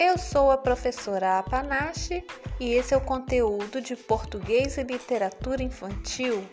Eu sou a professora Apanache e esse é o conteúdo de Português e Literatura Infantil.